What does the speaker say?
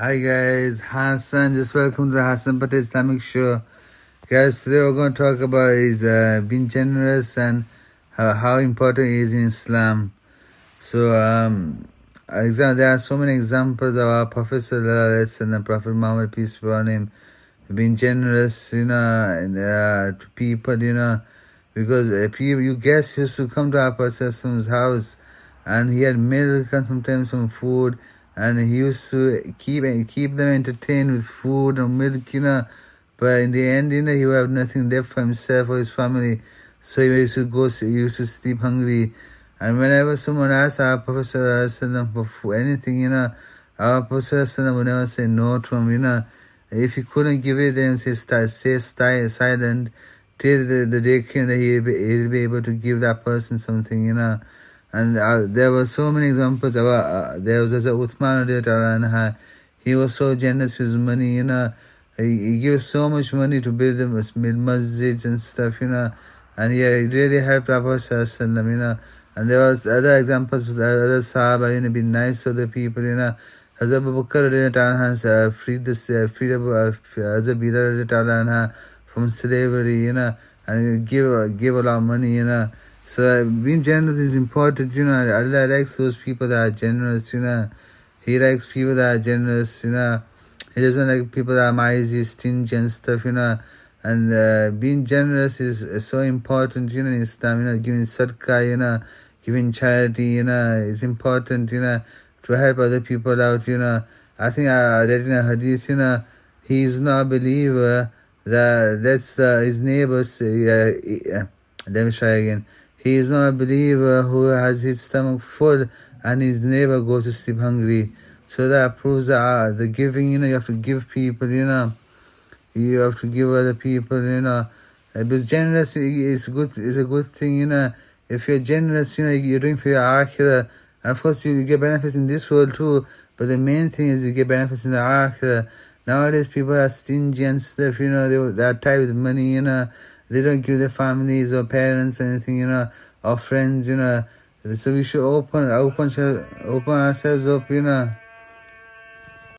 Hi guys, Hassan. Just welcome to the Hassan Patel Islamic Show. Guys, today we're going to talk about is uh, being generous and how, how important it is in Islam. So, um, there are so many examples of our Prophet and the Prophet Muhammad, peace be upon him, being generous, you know, and, uh, to people, you know, because people, you guests used to come to our Prophet's house and he had milk and sometimes some food and he used to keep keep them entertained with food and milk, you know. But in the end, you know, he would have nothing left for himself or his family. So he used to go, he used to sleep hungry. And whenever someone asked our Professor Prophet for anything, you know, our Prophet would never say no to him, you know. If he couldn't give it, then say, stay, stay silent till the, the day came that he'll be, he'll be able to give that person something, you know. And uh, there were so many examples. Of, uh, there was a Uthman. He was so generous with his money, you know. He, he gave so much money to build build masjids and stuff, you know. And he really helped Sallam, you know. And there was other examples with other Sahaba, you know, being nice to the people, you know. Hazrat Abu Bakr uh, freed this, uh, freed Abu, uh, Hazrat Bilal from slavery, you know, and give, give a lot of money, you know. So uh, being generous is important, you know. Allah likes those people that are generous, you know. He likes people that are generous, you know. He doesn't like people that are miserly, stingy and stuff, you know. And uh, being generous is, so important, you know, in Islam, you know, giving sadaqah, you know, giving charity, you know, is important, you know, to help other people out, you know. I think I read in a hadith, you know, he is not a believer that that's the, his neighbors, uh, uh, let me try again he is not a believer who has his stomach full and his neighbor goes to sleep hungry. So that proves that uh, the giving, you know, you have to give people, you know, you have to give other people, you know. Uh, because generous is good, is a good thing, you know. If you're generous, you know, you're doing for your akhirah. And of course, you get benefits in this world too. But the main thing is you get benefits in the akhirah. Nowadays, people are stingy and stuff, you know, they, they're tight with money, you know. They don't give their families or parents anything, you know, or friends, you know. So we should open, open, open ourselves up, you know.